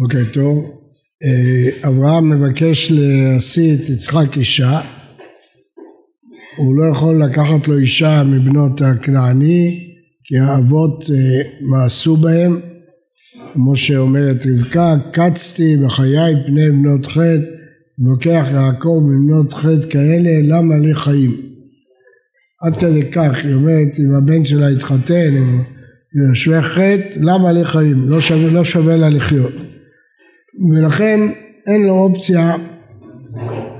בוקר טוב. אה, אברהם מבקש להשיא את יצחק אישה. הוא לא יכול לקחת לו אישה מבנות הכנעני כי האבות אה, מאסו בהם כמו שאומרת רבקה קצתי בחיי פני בנות חטא לוקח יעקב מבנות חטא כאלה למה לי חיים עד כדי כך היא אומרת אם הבן שלה התחתן עם יושבי חטא למה לי חיים לא שווה, לא שווה לה לחיות ולכן אין לו אופציה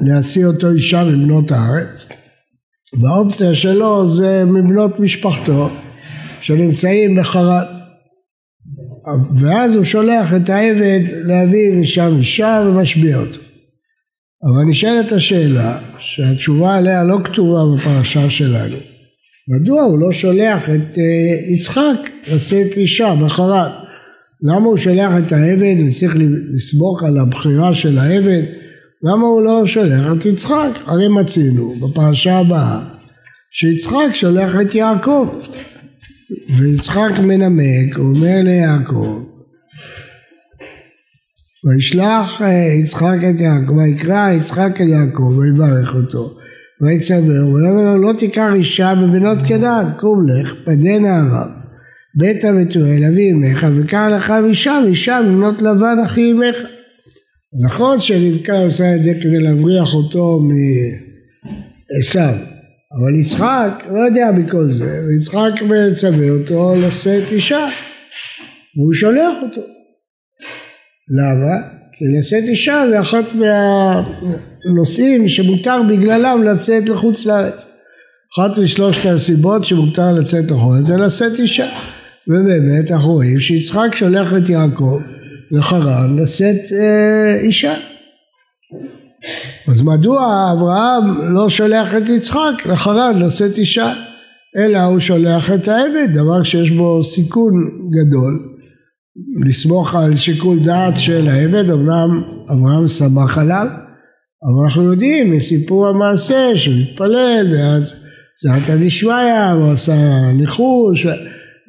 להשיא אותו אישה מבנות הארץ. והאופציה שלו זה מבנות משפחתו שנמצאים בחרן. ואז הוא שולח את העבד להביא משם אישה ומשביע אותו. אבל נשאלת השאלה שהתשובה עליה לא כתובה בפרשה שלנו מדוע הוא לא שולח את uh, יצחק לשאת אישה בחרן למה הוא שולח את העבד וצריך לסמוך על הבחירה של העבד? למה הוא לא שולח את יצחק? הרי מצינו בפרשה הבאה שיצחק שולח את יעקב ויצחק מנמק, הוא אומר ליעקב וישלח אה, יצחק את יעקב, ויקרא יצחק אל יעקב ויברך אותו ויצווה, ויאמר לו לא תיקח אישה בבנות קנן, קום לך, פדה נעריו בית המתואל אבי אמך וקח לך אישה ואישה מבנות לבן אחי אמך. נכון שרבקה עושה את זה כדי להבריח אותו מעשיו אבל יצחק לא יודע מכל זה ויצחק מצווה אותו לשאת אישה והוא שולח אותו למה? כי לשאת אישה זה אחת מהנושאים שמותר בגללם לצאת לחוץ לארץ אחת משלושת הסיבות שמותר לצאת לחוץ זה לשאת אישה ובאמת אנחנו רואים שיצחק שולח את יעקב לחרן לשאת אה, אישה. אז מדוע אברהם לא שולח את יצחק לחרן לשאת אישה, אלא הוא שולח את העבד, דבר שיש בו סיכון גדול. לסמוך על שיקול דעת של העבד, אמנם אברהם סמך עליו, אבל אנחנו יודעים מסיפור המעשה שהוא התפלל ואז סייעתא דשמיא, הוא עשה ניחוש,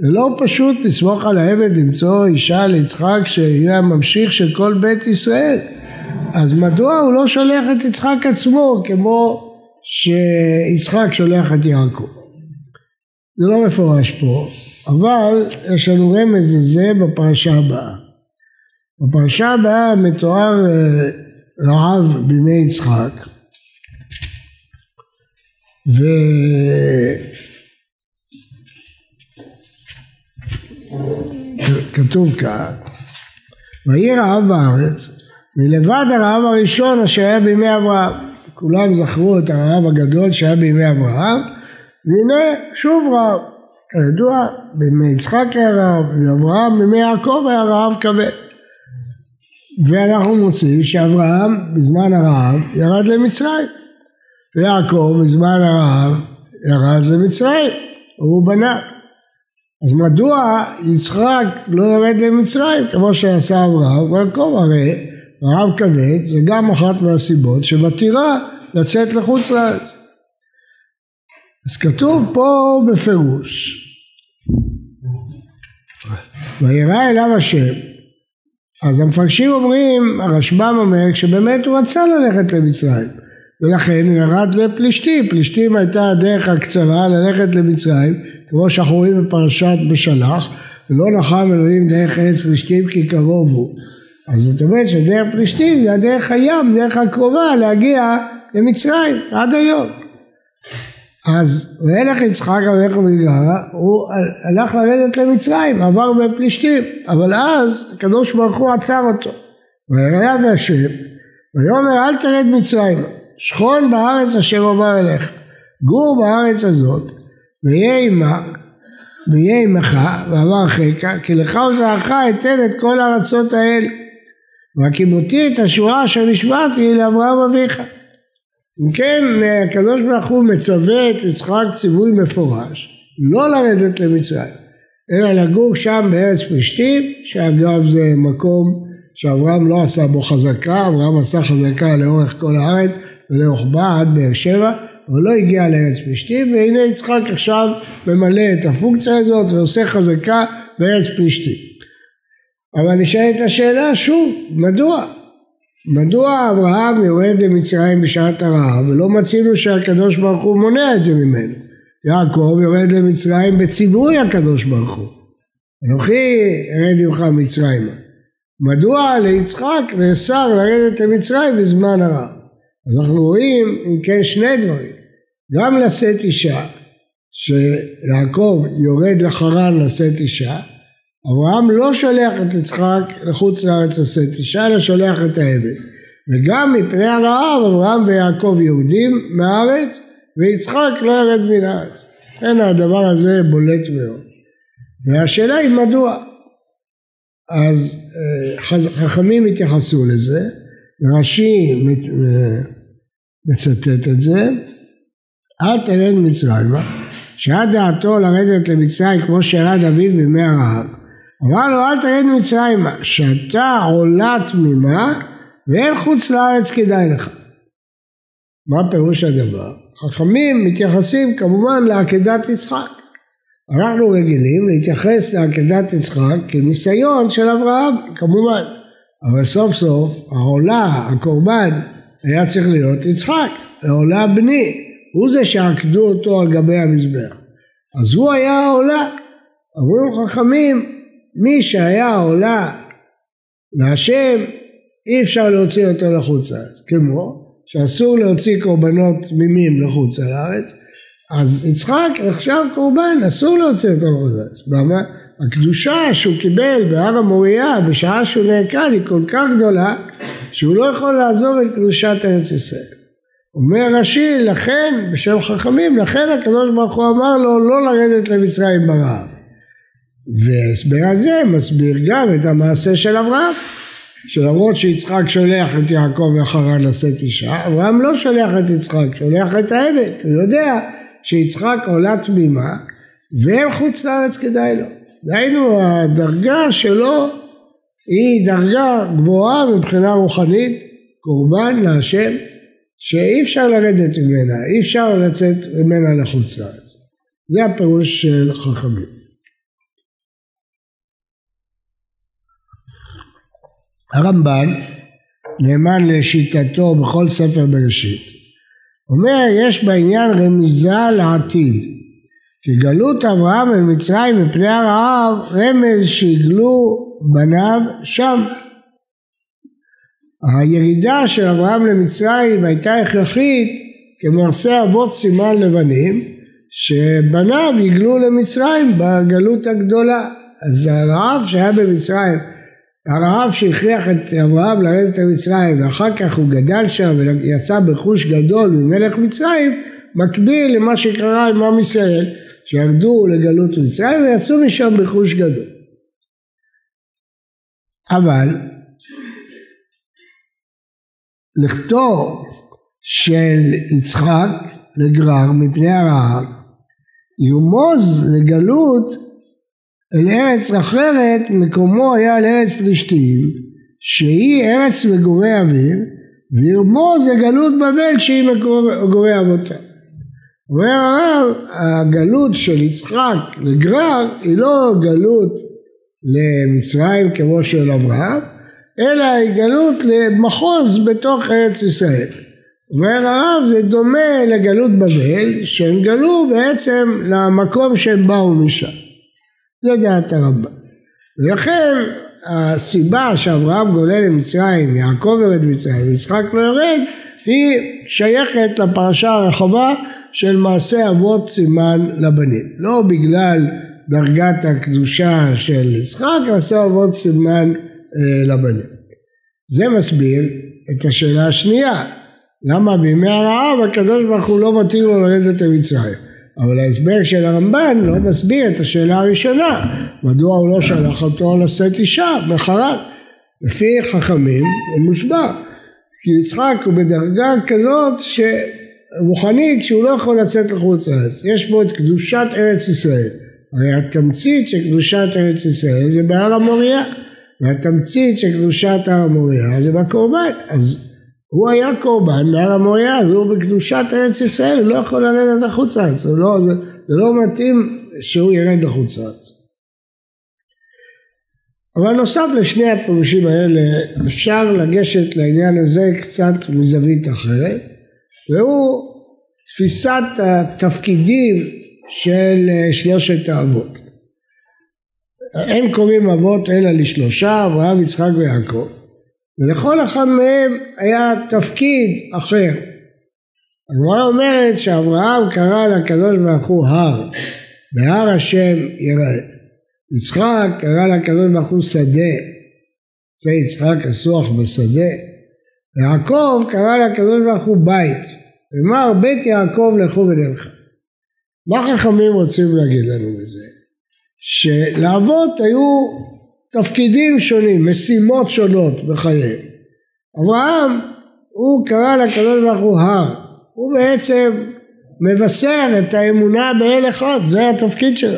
זה לא פשוט לסמוך על העבד למצוא אישה ליצחק שיהיה הממשיך של כל בית ישראל. אז מדוע הוא לא שולח את יצחק עצמו כמו שיצחק שולח את יעקב? זה לא מפורש פה אבל יש לנו רמז לזה בפרשה הבאה. בפרשה הבאה מתואר אה, רעב בימי יצחק ו... כתוב כאן, ויהי רעב בארץ, מלבד הרעב הראשון אשר היה בימי אברהם. כולם זכרו את הרעב הגדול שהיה בימי אברהם, והנה שוב רעב. כידוע, בימי יצחק היה רעב, ואברהם בימי יעקב היה רעב כבד. ואנחנו מוצאים שאברהם בזמן הרעב ירד למצרים, ויעקב בזמן הרעב ירד למצרים, הוא בנה. אז מדוע יצחק לא ירד למצרים כמו שעשה אברהם ויעקב? הרי רעב כבד זה גם אחת מהסיבות שמתירה לצאת לחוץ לארץ. אז כתוב פה בפירוש וירא אליו השם אז המפרשים אומרים הרשב"ם אומר שבאמת הוא רצה ללכת למצרים ולכן הוא ירד לפלישתים. פלישתים הייתה הדרך הקצרה ללכת למצרים כמו שאנחנו רואים בפרשת בשלח, ולא נחם אלוהים דרך ארץ פלישתים כי קרוב הוא. אז זאת אומרת שדרך פלישתים זה הדרך הים, דרך הקרובה להגיע למצרים עד היום. אז וילך יצחק המלך בגלרה, הוא הלך לרדת למצרים, עבר בפלישתים, אבל אז הקדוש ברוך הוא עצר אותו. ויראה בהשם, ויאמר אל תרד מצרים, שכון בארץ אשר אומר אליך, גור בארץ הזאת, ויהיה עמך, ויהיה עמך, ואמר אחיך, כי לך ולזרעך אתן את כל הארצות האלה. והקימותי את השורה אשר נשבעתי לאברהם אביך. אם כן, הקדוש ברוך הוא מצווה את יצחק ציווי מפורש, לא לרדת למצרים, אלא לגור שם בארץ פלישתים, שאגב זה מקום שאברהם לא עשה בו חזקה, אברהם עשה חזקה לאורך כל הארץ ולרוחבה עד באר שבע, אבל לא הגיע לארץ פלישתים והנה יצחק עכשיו ממלא את הפונקציה הזאת ועושה חזקה בארץ פלישתים. אבל נשאלת השאלה שוב, מדוע? מדוע אברהם יורד למצרים בשעת הרעב ולא מצינו שהקדוש ברוך הוא מונע את זה ממנו? יעקב יורד למצרים בציווי הקדוש ברוך הוא. אנוכי ארד עמך מצרימה. מדוע ליצחק נאסר לרדת למצרים בזמן הרעב? אז אנחנו רואים אם כן שני דברים. גם לשאת אישה, שיעקב יורד לחרן לשאת אישה, אברהם לא שולח את יצחק לחוץ לארץ לשאת אישה, אלא שולח את העבד. וגם מפני הרעב אברהם ויעקב יהודים מהארץ, ויצחק לא ירד מן הארץ. לכן הדבר הזה בולט מאוד. והשאלה היא מדוע. אז אה, חכמים התייחסו לזה, רש"י מצטט את זה, אל תרד מצרימה, שהיה דעתו לרדת למצרים כמו שירד אביו בימי הרעב. אמר לו אל תרד מצרימה, שאתה עולה תמימה ואין חוץ לארץ כדאי לך. מה פירוש הדבר? חכמים מתייחסים כמובן לעקדת יצחק. אנחנו רגילים להתייחס לעקדת יצחק כניסיון של אברהם, כמובן. אבל סוף סוף העולה, הקורבן, היה צריך להיות יצחק, העולה בני, הוא זה שעקדו אותו על גבי המזבח. אז הוא היה העולה. אמרו חכמים, מי שהיה העולה להשם, אי אפשר להוציא אותו לחוץ לארץ. כמו שאסור להוציא קורבנות תמימים לחוץ לארץ, אז יצחק נחשב קורבן, אסור להוציא אותו לחוץ לארץ. הקדושה שהוא קיבל בהר המוריה בשעה שהוא נעקד היא כל כך גדולה שהוא לא יכול לעזוב את קדושת ארץ ישראל. אומר רש"י, לכן, בשם חכמים, לכן הקדוש ברוך הוא אמר לו לא לרדת למצרים ברעב. וההסבר הזה מסביר גם את המעשה של אברהם, שלמרות שיצחק שולח את יעקב לחרן לשאת אישה, אברהם לא שולח את יצחק, שולח את העבד, הוא יודע שיצחק עולה תמימה ואין חוץ לארץ כדאי לו. דהיינו הדרגה שלו היא דרגה גבוהה מבחינה רוחנית, קורבן להשם, שאי אפשר לרדת ממנה, אי אפשר לצאת ממנה לחוץ לארץ. זה הפירוש של חכמים. הרמב"ן נאמן לשיטתו בכל ספר בראשית. אומר יש בעניין רמיזה לעתיד כי גלות אברהם אל מצרים מפני הרעב רמז שהגלו בניו שם. הירידה של אברהם למצרים הייתה הכרחית כמעשה אבות סימן לבנים שבניו יגלו למצרים בגלות הגדולה. אז הרעב שהיה במצרים, הרעב שהכריח את אברהם לרדת למצרים ואחר כך הוא גדל שם ויצא בחוש גדול ממלך מצרים, מקביל למה שקרה עם עם ישראל שירדו לגלות מצרים ויצאו משם בחוש גדול. אבל לכתו של יצחק לגרר מפני הרעב יומוז לגלות אל ארץ אחרת מקומו היה לארץ פלישתים שהיא ארץ מגורי אביו וירמוז לגלות בבל שהיא מגורי אבותיו אומר הרב, הגלות של יצחק לגרר היא לא גלות למצרים כמו של אברהם, אלא היא גלות למחוז בתוך ארץ ישראל. אומר הרב זה דומה לגלות בבל שהם גלו בעצם למקום שהם באו משם. זה דעת הרמב"ם. ולכן הסיבה שאברהם גולה למצרים, יעקב יורד למצרים ויצחק לא יורד, היא שייכת לפרשה הרחבה של מעשה אבות סימן לבנים. לא בגלל דרגת הקדושה של יצחק, מעשה אבות סימן אה, לבנים. זה מסביר את השאלה השנייה, למה בימי הרעב הקדוש ברוך הוא לא מתיר לו לרדת למצרים. אבל ההסבר של הרמב"ן לא מסביר את השאלה הראשונה, מדוע הוא לא שלח אותו לשאת אישה בחרן. לפי חכמים הוא מושבע, כי יצחק הוא בדרגה כזאת ש... רוחנית שהוא לא יכול לצאת לחוץ לארץ. יש בו את קדושת ארץ ישראל. הרי התמצית של קדושת ארץ ישראל זה בהר המוריה, והתמצית של קדושת הר המוריה זה בקורבן. אז הוא היה קורבן בהר המוריה, אז הוא בקדושת ארץ ישראל, הוא לא יכול לרדת לחוץ לארץ. לא, זה, זה לא מתאים שהוא ירד לחוץ לארץ. אבל נוסף לשני הפירושים האלה אפשר לגשת לעניין הזה קצת מזווית אחרת והוא תפיסת התפקידים של אה, שלושת האבות. הם קוראים אבות אלא לשלושה, אברהם, יצחק ויעקב, ולכל אחד מהם היה תפקיד אחר. הגמרא אומרת שאברהם קרא לקדוש ברוך הוא הר, בהר השם יראה. יצחק קרא לקדוש ברוך הוא שדה, זה יצחק אסוח בשדה. ויעקב קרא לקדוש ברוך הוא בית, אמר בית יעקב לכו ונלכה. מה חכמים רוצים להגיד לנו בזה? שלאבות היו תפקידים שונים, משימות שונות בחייהם. אברהם, הוא קרא לקדוש ברוך הוא הר, הוא בעצם מבשר את האמונה באל אחד, זה התפקיד שלו.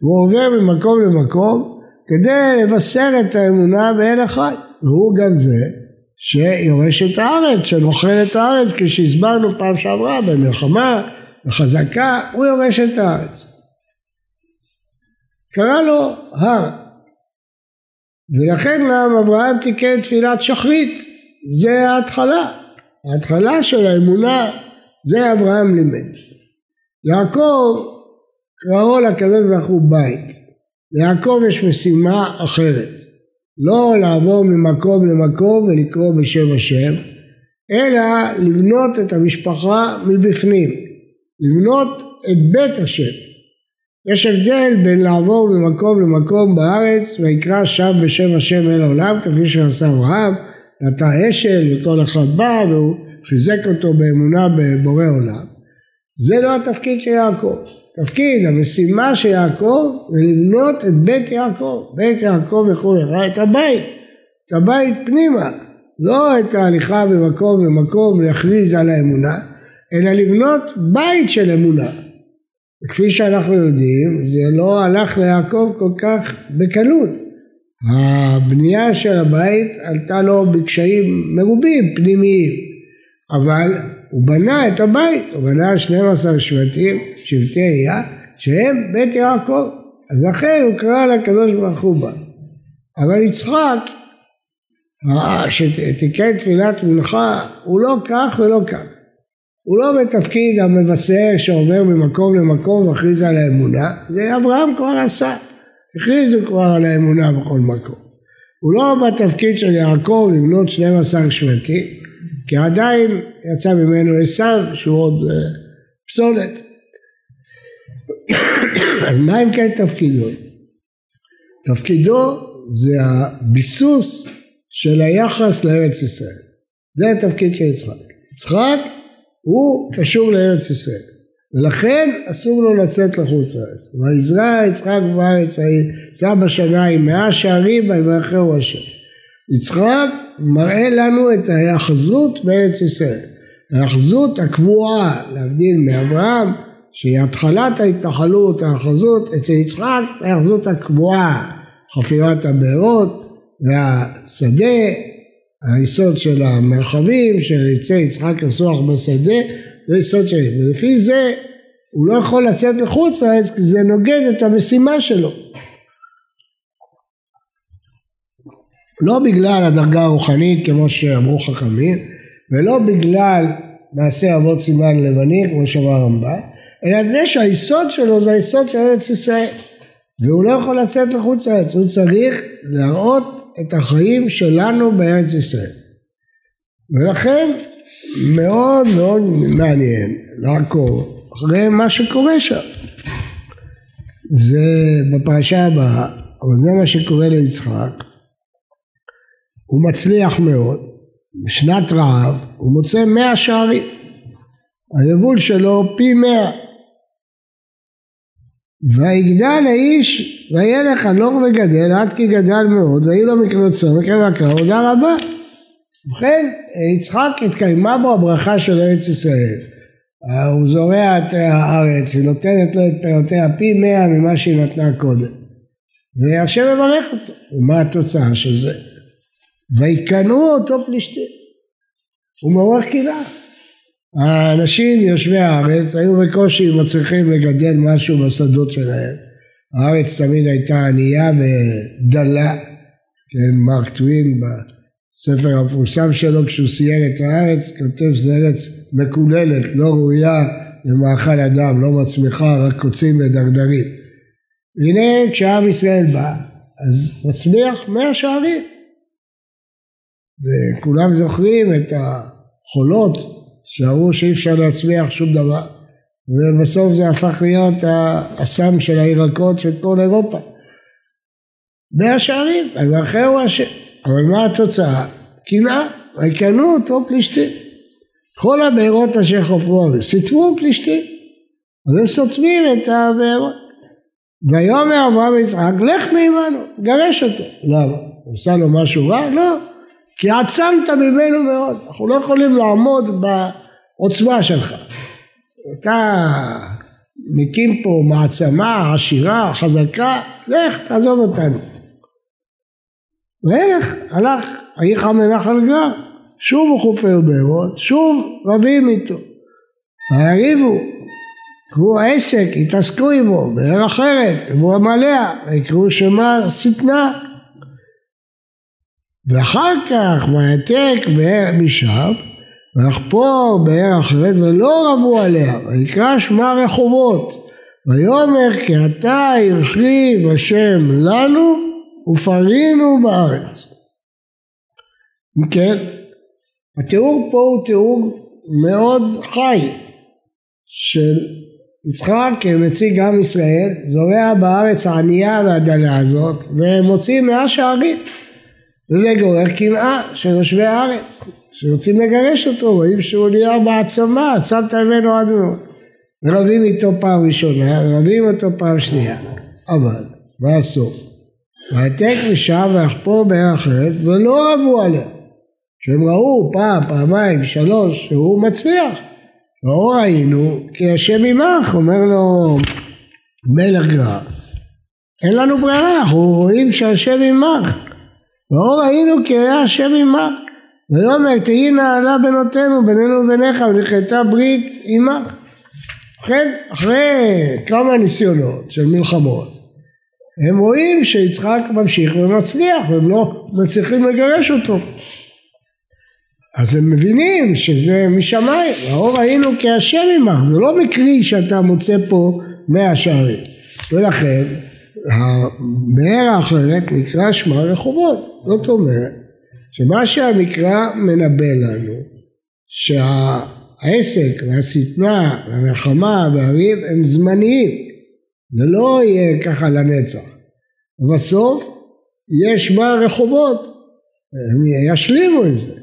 הוא עובר ממקום למקום כדי לבשר את האמונה באל אחד, והוא גם זה שיורש את הארץ, שנוכל את הארץ, כפי שהסברנו פעם שעברה במלחמה, בחזקה, הוא יורש את הארץ. קרא לו הר, ולכן גם אברהם תיקן תפילת שחרית, זה ההתחלה, ההתחלה של האמונה, זה אברהם לימד. יעקב קראו לקדוש ברוך הוא בית, ליעקב יש משימה אחרת, לא לעבור ממקום למקום ולקרוא בשם השם, אלא לבנות את המשפחה מבפנים, לבנות את בית השם. יש הבדל בין לעבור ממקום למקום בארץ ויקרא שם בשם השם אל העולם כפי שעשה אברהם, נטע אשל וכל אחד בא והוא חיזק אותו באמונה בבורא עולם. זה לא התפקיד של יעקב. תפקיד, המשימה של יעקב זה לבנות את בית יעקב. בית יעקב יכול לך את הבית, את הבית פנימה, לא את ההליכה ממקום למקום להכריז על האמונה, אלא לבנות בית של אמונה. וכפי שאנחנו יודעים, זה לא הלך ליעקב כל כך בקלות. הבנייה של הבית עלתה לו בקשיים מרובים, פנימיים, אבל הוא בנה את הבית, הוא בנה 12 שבטים, שבטי איה, שהם בית יעקב. אז לכן הוא קרא לקדוש ברוך הוא בה. אבל יצחק, שתיקן תפילת מנחה, הוא לא כך ולא כך. הוא לא בתפקיד המבשר שעובר ממקום למקום ומכריז על האמונה, זה אברהם כבר עשה, הכריזו כבר על האמונה בכל מקום. הוא לא בתפקיד של יעקב לבנות 12 שבטים, כי עדיין יצא ממנו עשיו שהוא עוד uh, פסולת. אז מה אם כן תפקידו? תפקידו זה הביסוס של היחס לארץ ישראל. זה התפקיד של יצחק. יצחק הוא קשור לארץ ישראל. ולכן אסור לו לצאת לחוץ לארץ. ויזרע יצחק בארץ יצא בשנה עם מאה שערים ויברכהו השם. יצחק מראה לנו את ההאחזות בארץ ישראל. ההאחזות הקבועה, להבדיל מאברהם, שהיא התחלת ההתנחלות, ההאחזות, אצל יצחק ההאחזות הקבועה, חפירת הבארות והשדה, היסוד של המרחבים, שיצא יצחק לסוח בשדה, זה יסוד של... ולפי זה הוא לא יכול לצאת לחוץ לארץ כי זה נוגד את המשימה שלו. לא בגלל הדרגה הרוחנית כמו שאמרו חכמים, ולא בגלל מעשה אבות סימן לבנים כמו שאמר הרמב"ם, אלא מפני שהיסוד שלו זה היסוד של ארץ ישראל, והוא לא יכול לצאת לחוץ לארץ, הוא צריך להראות את החיים שלנו בארץ ישראל. ולכן מאוד מאוד מעניין לעקוב אחרי מה שקורה שם. זה בפרשה הבאה, אבל זה מה שקורה ליצחק. הוא מצליח מאוד, בשנת רעב הוא מוצא מאה שערים. היבול שלו פי מאה. ויגדל האיש וילך חנוך וגדל עד כי גדל מאוד ויהיו לו וקרב הקרא הודה רבה. ובכן יצחק התקיימה בו הברכה של ארץ ישראל. הוא זורע את הארץ, היא נותנת לו את פירותיה פי מאה ממה שהיא נתנה קודם. והשם מברך אותו. ומה התוצאה של זה? ויקנאו אותו פלישתים. הוא מעורר קנאה. האנשים יושבי הארץ היו בקושי מצליחים לגדל משהו בשדות שלהם. הארץ תמיד הייתה ענייה ודלה, כן, מרק טווין בספר המפורסם שלו כשהוא סייר את הארץ, כותב שזה ארץ מקוללת, לא ראויה למאכל אדם, לא מצמיחה, רק קוצים ודרדרים. והנה כשעם ישראל בא, אז מצמיח מאה שערים. וכולם זוכרים את החולות שאמרו שאי אפשר להצמיח שום דבר. ובסוף זה הפך להיות האסם של הירקות של כל אירופה. מאה שערים, ואחר הוא אשם. אבל מה התוצאה? קנאה, ויקנו אותו פלישתים. כל הבארות אשר חפרו סיתמו פלישתים. אז הם סותמים את הבארות. ויאמר אברהם ויצחק, לך מעמנו, גרש אותו. למה? הוא עושה לו משהו רע? לא. כי עצמת ממנו מאוד. אנחנו לא יכולים לעמוד בעוצמה שלך. אתה מקים פה מעצמה עשירה, חזקה, לך תעזוב אותנו. וילך, הלך, היך מנחל גר, שוב הוא חופר בארות, שוב רבים איתו. ויריבו, קראו עסק, התעסקו עמו, באר אחרת, קראו עמליה, ויקראו שמה שטנה. ואחר כך ויתק משם, ויחפור באר אחרת ולא רבו עליה, ויקרא שמה רחובות, ויאמר כי אתה הרחיב השם לנו ופרינו בארץ. אם כן, התיאור פה הוא תיאור מאוד חי של יצחק כנציג עם ישראל זורע בארץ הענייה והדלה הזאת ומוציא מאה שערים וזה גורר קנאה של יושבי הארץ שרוצים לגרש אותו, רואים שהוא נהיה מעצמה, עצמת ממנו עד מאוד. ורבים איתו פעם ראשונה, ורבים אותו פעם שנייה. אבל, מה הסוף? והעתק משם ויחפור בערך אחרת, ולא רבו עליה. שהם ראו פעם, פעמיים, שלוש, שהוא מצליח. לא ראינו כי השם עמך, אומר לו מלך גרר. אין לנו ברירה, אנחנו רואים שהשם עמך. לא ראינו כי היה השם עמך. ויאמר תהי נעלה בנותינו בינינו וביניך ונכרתה ברית עמך. ובכן אחרי כמה ניסיונות של מלחמות הם רואים שיצחק ממשיך ומצליח והם לא מצליחים לגרש אותו אז הם מבינים שזה משמיים, האור ראינו כי השם עמך, זה לא מקרי שאתה מוצא פה מאה שערים ולכן הבאר האחרת נקרא שמה רחובות, זאת אומרת שמה שהמקרא מנבא לנו שהעסק והשטנה והמלחמה והריב הם זמניים זה לא יהיה ככה לנצח. ובסוף יש בה רחובות הם ישלימו עם זה.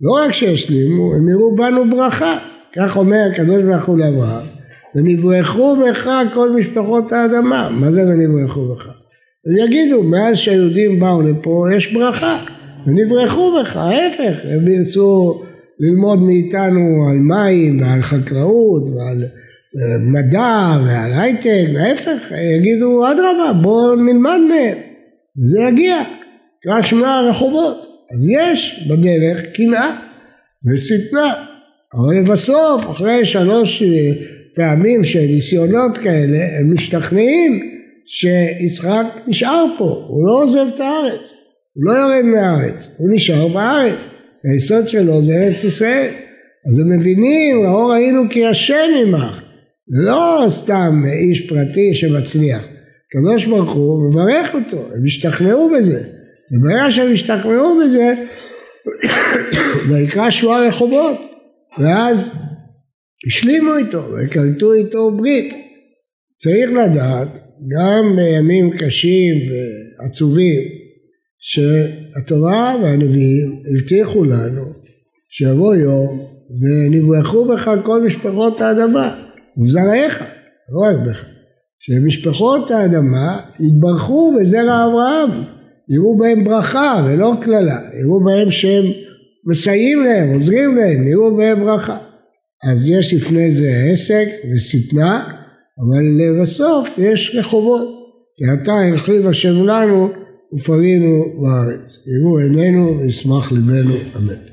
לא רק שישלימו הם יראו בנו ברכה. כך אומר הקדוש ברוך הוא לאברהם ונברחו בך כל משפחות האדמה. מה זה ונברחו בך? הם יגידו מאז שהיהודים באו לפה יש ברכה. ונברחו בך, ההפך, הם ירצו ללמוד מאיתנו על מים ועל חקלאות ועל אה, מדע ועל הייטק, ההפך, יגידו אדרבה בואו נלמד מהם, וזה יגיע, קרא שמע הרחובות, אז יש בדרך קנאה ושטנה, אבל לבסוף אחרי שלוש אה, פעמים של ניסיונות כאלה הם משתכנעים שיצחק נשאר פה, הוא לא עוזב את הארץ הוא לא יורד מהארץ, הוא נשאר בארץ, היסוד שלו זה ארץ ישראל. אז הם מבינים, ראו ראינו כי השם עמך, לא סתם איש פרטי שמצליח. הקדוש ברוך הוא מברך אותו, הם השתכנעו בזה. וברגע שהם השתכנעו בזה, ויקרא שמוע רחובות, ואז השלימו איתו וקלטו איתו ברית. צריך לדעת, גם בימים קשים ועצובים, שהתורה והנביאים הבטיחו לנו שיבוא יום ונברחו בך כל משפחות האדמה וזרעיך, לא רק בך, שמשפחות האדמה יתברכו בזרע אברהם, יראו בהם ברכה ולא קללה, יראו בהם שהם מסייעים להם, עוזרים להם, יראו בהם ברכה. אז יש לפני זה עסק ושטנה, אבל לבסוף יש רחובות, כי אתה הרחיב השם לנו ופרינו בארץ. יראו עינינו וישמח ליבנו, אמן.